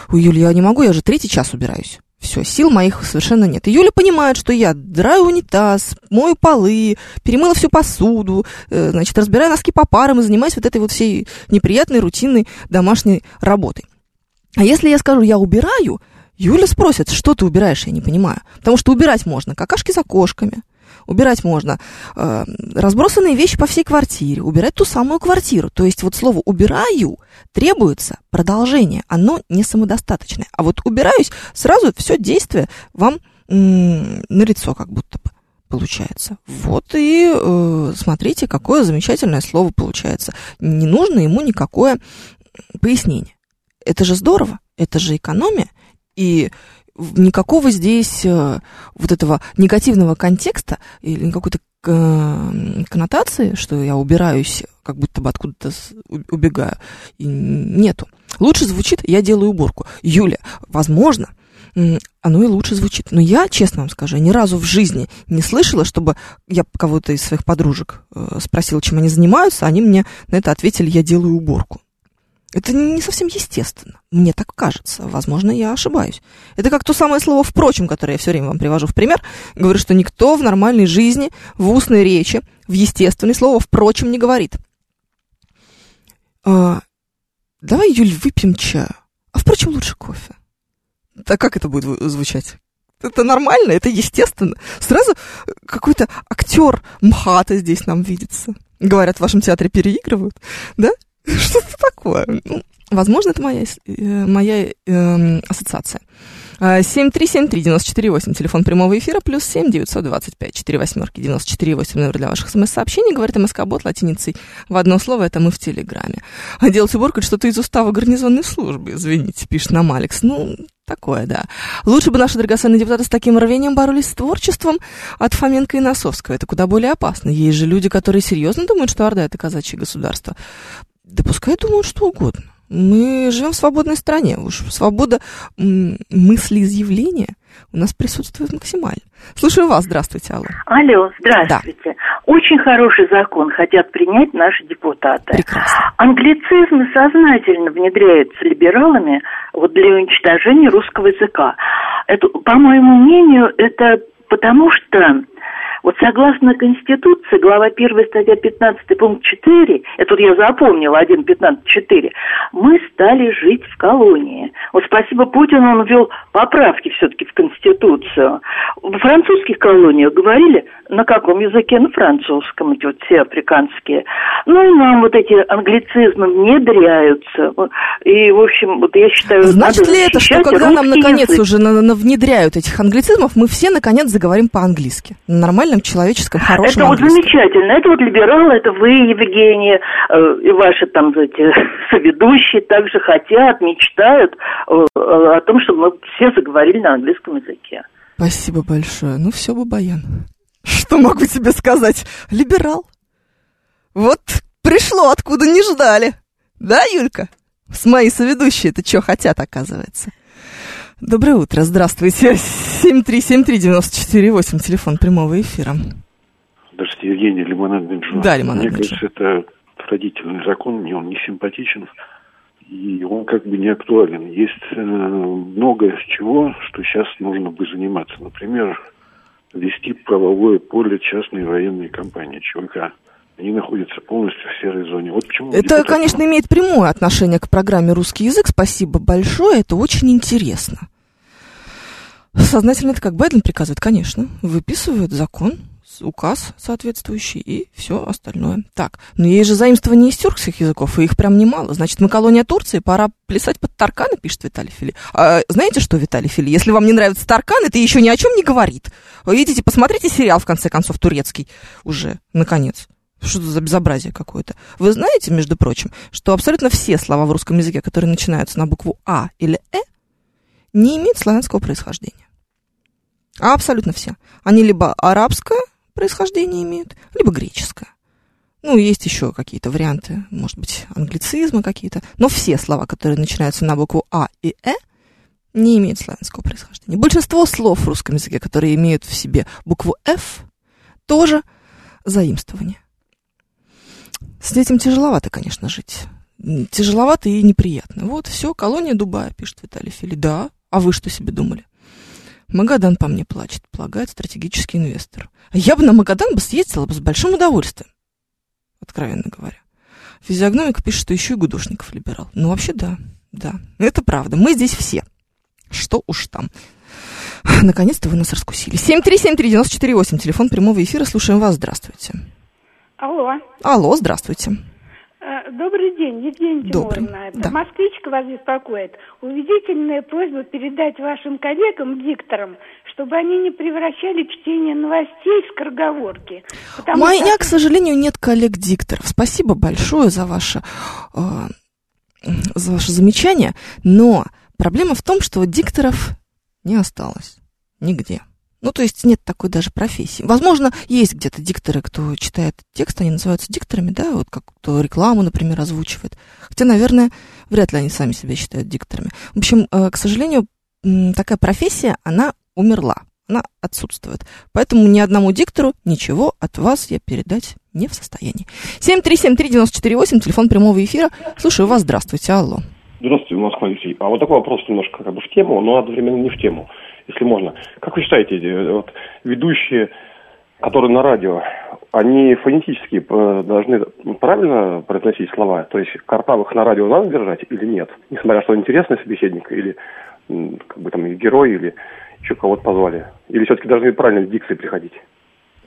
У Юли я не могу, я же третий час убираюсь. Все, сил моих совершенно нет. И Юля понимает, что я драю унитаз, мою полы, перемыла всю посуду, э, значит, разбираю носки по парам и занимаюсь вот этой вот всей неприятной, рутинной домашней работой. А если я скажу, я убираю, Юля спросит, что ты убираешь, я не понимаю. Потому что убирать можно какашки за кошками, убирать можно э, разбросанные вещи по всей квартире, убирать ту самую квартиру. То есть вот слово «убираю» требуется продолжение, оно не самодостаточное. А вот «убираюсь» сразу все действие вам на лицо как будто бы получается. Вот и э, смотрите, какое замечательное слово получается. Не нужно ему никакое пояснение. Это же здорово, это же экономия. И никакого здесь э, вот этого негативного контекста или какой-то э, коннотации, что я убираюсь, как будто бы откуда-то убегаю, и нету. Лучше звучит «я делаю уборку». Юля, возможно, оно и лучше звучит. Но я, честно вам скажу, ни разу в жизни не слышала, чтобы я кого-то из своих подружек э, спросила, чем они занимаются, они мне на это ответили «я делаю уборку». Это не совсем естественно. Мне так кажется. Возможно, я ошибаюсь. Это как то самое слово «впрочем», которое я все время вам привожу в пример. Говорю, что никто в нормальной жизни, в устной речи, в естественной слово «впрочем» не говорит. А, давай, Юль, выпьем чаю. А, впрочем, лучше кофе. Так как это будет звучать? Это нормально, это естественно. Сразу какой-то актер МХАТа здесь нам видится. Говорят, в вашем театре переигрывают, да? Что это такое? Ну, возможно, это моя, э, моя э, ассоциация. 7373948, телефон прямого эфира, плюс 7 925 4 восьмерки 94,8 номер для ваших смс-сообщений. Говорит МСК-бот латиницей в одно слово, это мы в Телеграме. А делать уборку что-то из устава гарнизонной службы, извините, пишет нам Алекс. Ну, такое, да. Лучше бы наши драгоценные депутаты с таким рвением боролись с творчеством от Фоменко и Носовского. Это куда более опасно. Есть же люди, которые серьезно думают, что Орда — это казачье государство. Да пускай думают что угодно. Мы живем в свободной стране. Уж свобода мыслеизъявления у нас присутствует максимально. Слушаю вас. Здравствуйте, Алла. Алло, здравствуйте. Да. Очень хороший закон хотят принять наши депутаты. Прекрасно. Англицизмы сознательно внедряются либералами вот для уничтожения русского языка. Это, по моему мнению, это потому что вот согласно Конституции, глава 1, статья 15, пункт 4, это вот я запомнила, 1, 15, 4, мы стали жить в колонии. Вот спасибо Путину, он ввел поправки все-таки в Конституцию. В французских колониях говорили на каком языке? На французском, эти вот все африканские. Ну и нам вот эти англицизмы внедряются. И, в общем, вот я считаю, Значит ли это, что когда нам, наконец, язык. уже внедряют этих англицизмов, мы все, наконец, заговорим по-английски? Нормальном, человеческом, хорошем Это вот замечательно. Это вот либералы, это вы, Евгения, э, и ваши там эти соведущие также хотят, мечтают э, о том, чтобы мы все заговорили на английском языке. Спасибо большое. Ну, все, Бабаян. Что могу тебе сказать? Либерал. Вот пришло, откуда не ждали. Да, Юлька? С моей соведущей это что хотят, оказывается. Доброе утро, здравствуйте. 7373948, телефон прямого эфира. Здравствуйте, Евгений, лимонадный Джо. Да, лимонадный Мне кажется, это отвратительный закон, мне он не симпатичен, и он как бы не актуален. Есть э, много чего, что сейчас нужно бы заниматься. Например, вести правовое поле частной военной компании ЧВК. Они находятся полностью в серой зоне. Вот почему это, депутаты... конечно, имеет прямое отношение к программе «Русский язык». Спасибо большое, это очень интересно. Сознательно это как Байден приказывает, конечно. Выписывает закон, указ соответствующий и все остальное. Так, но есть же заимствование из тюркских языков, и их прям немало. Значит, мы колония Турции, пора плясать под тарканы, пишет Виталий Фили. А, знаете что, Виталий Фили, если вам не нравится таркан, это еще ни о чем не говорит. Вы видите, посмотрите сериал, в конце концов, турецкий уже, наконец. Что это за безобразие какое-то? Вы знаете, между прочим, что абсолютно все слова в русском языке, которые начинаются на букву А или Э, не имеют славянского происхождения. А абсолютно все. Они либо арабское происхождение имеют, либо греческое. Ну, есть еще какие-то варианты, может быть, англицизмы какие-то. Но все слова, которые начинаются на букву А и Э, не имеют славянского происхождения. Большинство слов в русском языке, которые имеют в себе букву F, тоже заимствование. С этим тяжеловато, конечно, жить. Тяжеловато и неприятно. Вот, все, колония Дубая, пишет Виталий Фили. Да, а вы что себе думали? Магадан по мне плачет, полагает стратегический инвестор. А я бы на Магадан бы съездила бы с большим удовольствием, откровенно говоря. Физиогномика пишет, что еще и Гудошников либерал. Ну, вообще, да, да, это правда. Мы здесь все. Что уж там. Наконец-то вы нас раскусили. 7373948, телефон прямого эфира. Слушаем вас. Здравствуйте. Алло. Алло, здравствуйте. Э, добрый день, Евгения Добрый. Тимуровна. Да. Москвичка вас беспокоит. Убедительная просьба передать вашим коллегам, дикторам, чтобы они не превращали чтение новостей в скороговорки. У меня, что- к сожалению, нет коллег-дикторов. Спасибо большое за ваше, э, за ваше замечание. Но проблема в том, что дикторов не осталось нигде. Ну, то есть нет такой даже профессии. Возможно, есть где-то дикторы, кто читает текст, они называются дикторами, да, вот как кто рекламу, например, озвучивает. Хотя, наверное, вряд ли они сами себя считают дикторами. В общем, э, к сожалению, такая профессия, она умерла, она отсутствует. Поэтому ни одному диктору ничего от вас я передать не в состоянии. 7373948, телефон прямого эфира. Слушаю вас, здравствуйте, алло. Здравствуйте, Москва, Алексей. А вот такой вопрос немножко как бы в тему, но одновременно не в тему, если можно. Как вы считаете, э, вот, ведущие, которые на радио, они фонетически э, должны правильно произносить слова? То есть картавых на радио надо держать или нет? Несмотря что интересный собеседник, или как бы там герой, или еще кого-то позвали? Или все-таки должны правильно с дикцией приходить?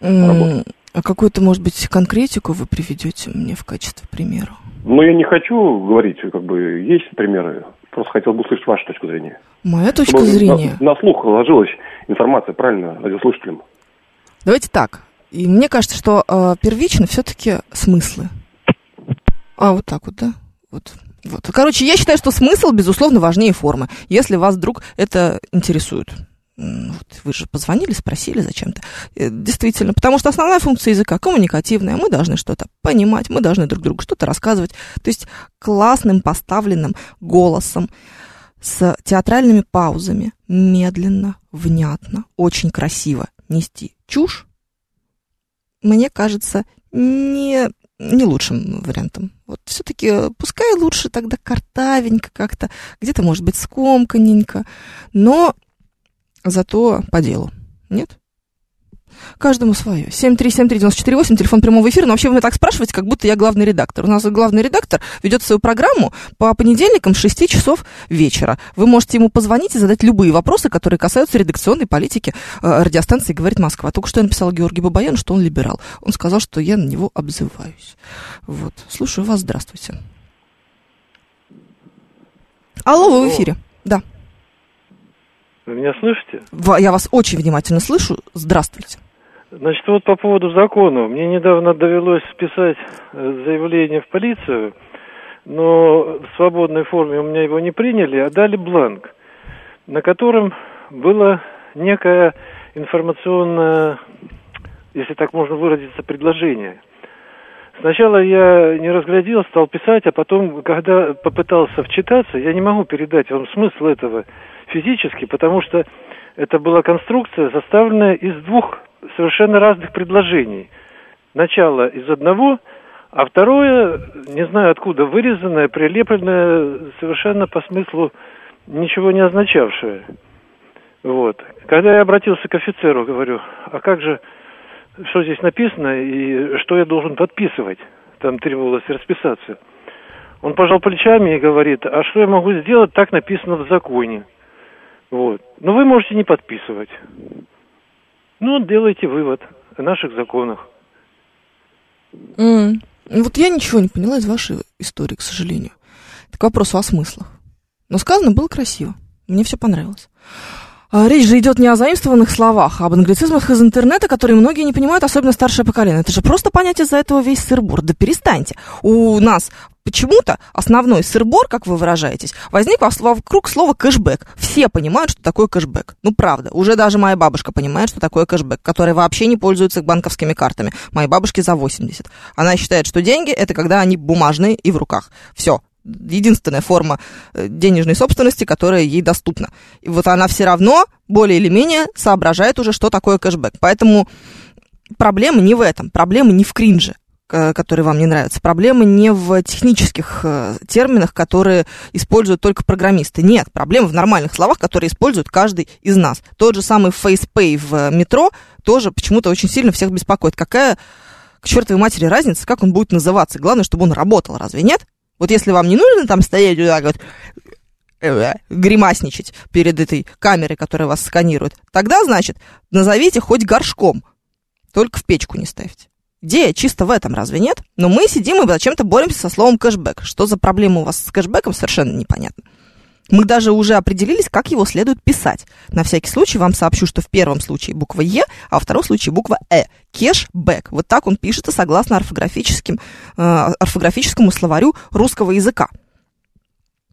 А какую-то, может быть, конкретику вы приведете мне в качестве примера? Но я не хочу говорить, как бы есть примеры, просто хотел бы услышать вашу точку зрения. Моя точка Чтобы зрения. На, на слух ложилась информация правильно радиослушателям. Давайте так. И мне кажется, что э, первично все-таки смыслы. А, вот так вот, да? Вот. Вот. Короче, я считаю, что смысл, безусловно, важнее формы, если вас вдруг это интересует. Вот вы же позвонили, спросили зачем-то. Э, Действительно, потому что основная функция языка коммуникативная. Мы должны что-то понимать, мы должны друг другу что-то рассказывать. То есть классным поставленным голосом, с театральными паузами, медленно, внятно, очень красиво нести чушь, мне кажется, не, не лучшим вариантом. Вот все-таки пускай лучше тогда картавенько как-то, где-то, может быть, скомканненько, но зато по делу. Нет? Каждому свое. 7373948, телефон прямого эфира. Но вообще вы меня так спрашиваете, как будто я главный редактор. У нас главный редактор ведет свою программу по понедельникам с 6 часов вечера. Вы можете ему позвонить и задать любые вопросы, которые касаются редакционной политики э, радиостанции «Говорит Москва». Только что я написала Георгию Бабаяну, что он либерал. Он сказал, что я на него обзываюсь. Вот. Слушаю вас. Здравствуйте. Алло, вы в эфире. Да. Вы меня слышите? Я вас очень внимательно слышу. Здравствуйте. Значит, вот по поводу закона. Мне недавно довелось писать э, заявление в полицию, но в свободной форме у меня его не приняли, а дали бланк, на котором было некое информационное, если так можно выразиться, предложение. Сначала я не разглядел, стал писать, а потом, когда попытался вчитаться, я не могу передать вам смысл этого физически, потому что это была конструкция, составленная из двух совершенно разных предложений. Начало из одного, а второе, не знаю откуда, вырезанное, прилепленное, совершенно по смыслу ничего не означавшее. Вот. Когда я обратился к офицеру, говорю, а как же, что здесь написано и что я должен подписывать? Там требовалось расписаться. Он пожал плечами и говорит, а что я могу сделать, так написано в законе. Вот. Но вы можете не подписывать. Ну, делайте вывод о наших законах. Ну, Вот я ничего не поняла из вашей истории, к сожалению. Так к вопросу о смыслах. Но сказано было красиво. Мне все понравилось. А, речь же идет не о заимствованных словах, а об англицизмах из интернета, которые многие не понимают, особенно старшее поколение. Это же просто понять из-за этого весь сырбор. Да перестаньте. У нас почему-то основной сырбор, как вы выражаетесь, возник вокруг слова кэшбэк. Все понимают, что такое кэшбэк. Ну, правда. Уже даже моя бабушка понимает, что такое кэшбэк, который вообще не пользуется банковскими картами. Моей бабушке за 80. Она считает, что деньги – это когда они бумажные и в руках. Все единственная форма э, денежной собственности, которая ей доступна. И вот она все равно более или менее соображает уже, что такое кэшбэк. Поэтому проблема не в этом, проблема не в кринже который вам не нравится. Проблема не в технических э, терминах, которые используют только программисты. Нет, проблема в нормальных словах, которые использует каждый из нас. Тот же самый фейспей в метро тоже почему-то очень сильно всех беспокоит. Какая к чертовой матери разница, как он будет называться? Главное, чтобы он работал, разве нет? Вот если вам не нужно там стоять вот так вот, э, гримасничать перед этой камерой, которая вас сканирует, тогда, значит, назовите хоть горшком, только в печку не ставьте. Идея чисто в этом, разве нет? Но мы сидим и зачем-то боремся со словом кэшбэк. Что за проблема у вас с кэшбэком, совершенно непонятно. Мы даже уже определились, как его следует писать. На всякий случай вам сообщу, что в первом случае буква Е, а во втором случае буква Э. Кэшбэк. Вот так он пишется согласно орфографическим, э, орфографическому словарю русского языка.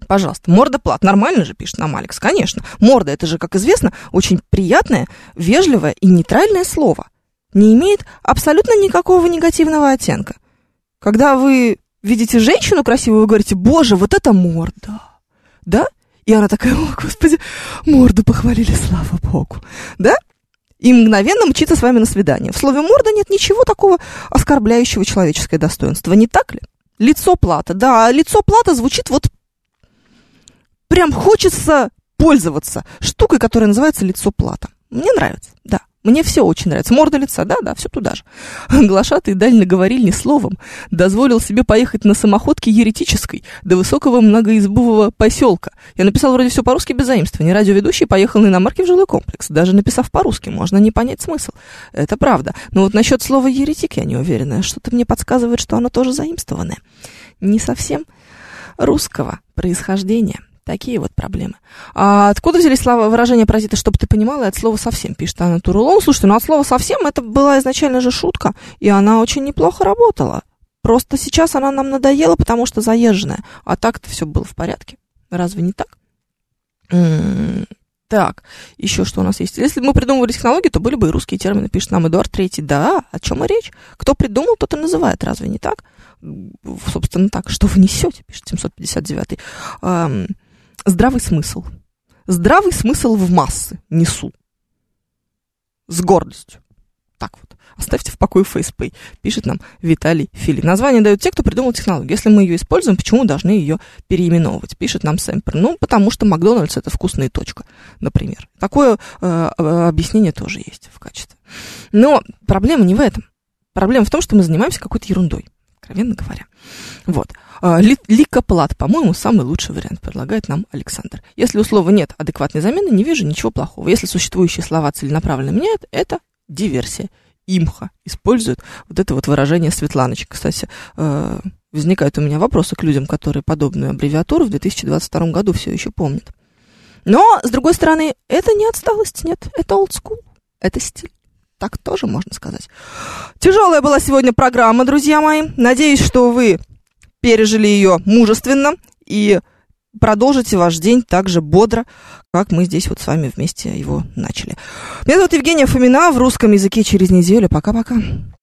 Пожалуйста, морда плат. Нормально же пишет нам Алекс, конечно. Морда, это же, как известно, очень приятное, вежливое и нейтральное слово. Не имеет абсолютно никакого негативного оттенка. Когда вы видите женщину красивую, вы говорите, боже, вот это морда. Да? И она такая, о, господи, морду похвалили, слава богу. Да? И мгновенно мчится с вами на свидание. В слове морда нет ничего такого оскорбляющего человеческое достоинство, не так ли? Лицо плата. Да, лицо плата звучит вот прям хочется пользоваться штукой, которая называется лицо плата. Мне нравится, да. Мне все очень нравится. Морда лица, да-да, все туда же. Глашатый дально говорил ни словом, дозволил себе поехать на самоходке еретической до высокого многоизбового поселка. Я написал вроде все по-русски без заимствования. Радиоведущий поехал на иномарке в жилой комплекс. Даже написав по-русски, можно не понять смысл. Это правда. Но вот насчет слова еретик я не уверена. Что-то мне подсказывает, что оно тоже заимствованное. Не совсем русского происхождения. Такие вот проблемы. А откуда взялись слова, выражения паразита, чтобы ты понимала, от слова совсем, пишет Анна Турулон. Слушайте, ну от слова совсем это была изначально же шутка, и она очень неплохо работала. Просто сейчас она нам надоела, потому что заезженная. А так-то все было в порядке. Разве не так? М-м-м. Так, еще что у нас есть? Если бы мы придумывали технологии, то были бы и русские термины, пишет нам Эдуард Третий. Да, о чем и речь? Кто придумал, тот и называет, разве не так? Собственно, так. Что вы несете, пишет 759. Эм, здравый смысл. Здравый смысл в массы несу. С гордостью. Так вот. Оставьте в покое FacePay, пишет нам Виталий Фили. Название дают те, кто придумал технологию. Если мы ее используем, почему должны ее переименовывать? Пишет нам Сэмпер. Ну, потому что Макдональдс это вкусная точка, например. Такое э, объяснение тоже есть в качестве. Но проблема не в этом. Проблема в том, что мы занимаемся какой-то ерундой, откровенно говоря. Вот. А, ликоплат, по-моему, самый лучший вариант, предлагает нам Александр. Если у слова нет адекватной замены, не вижу ничего плохого. Если существующие слова целенаправленно меняют, это диверсия. Имха использует вот это вот выражение Светланочки. Кстати, э, возникают у меня вопросы к людям, которые подобную аббревиатуру в 2022 году все еще помнят. Но, с другой стороны, это не отсталость, нет, это school, это стиль. Так тоже можно сказать. Тяжелая была сегодня программа, друзья мои. Надеюсь, что вы пережили ее мужественно и продолжите ваш день так же бодро, как мы здесь вот с вами вместе его начали. Меня зовут Евгения Фомина, в русском языке через неделю. Пока-пока.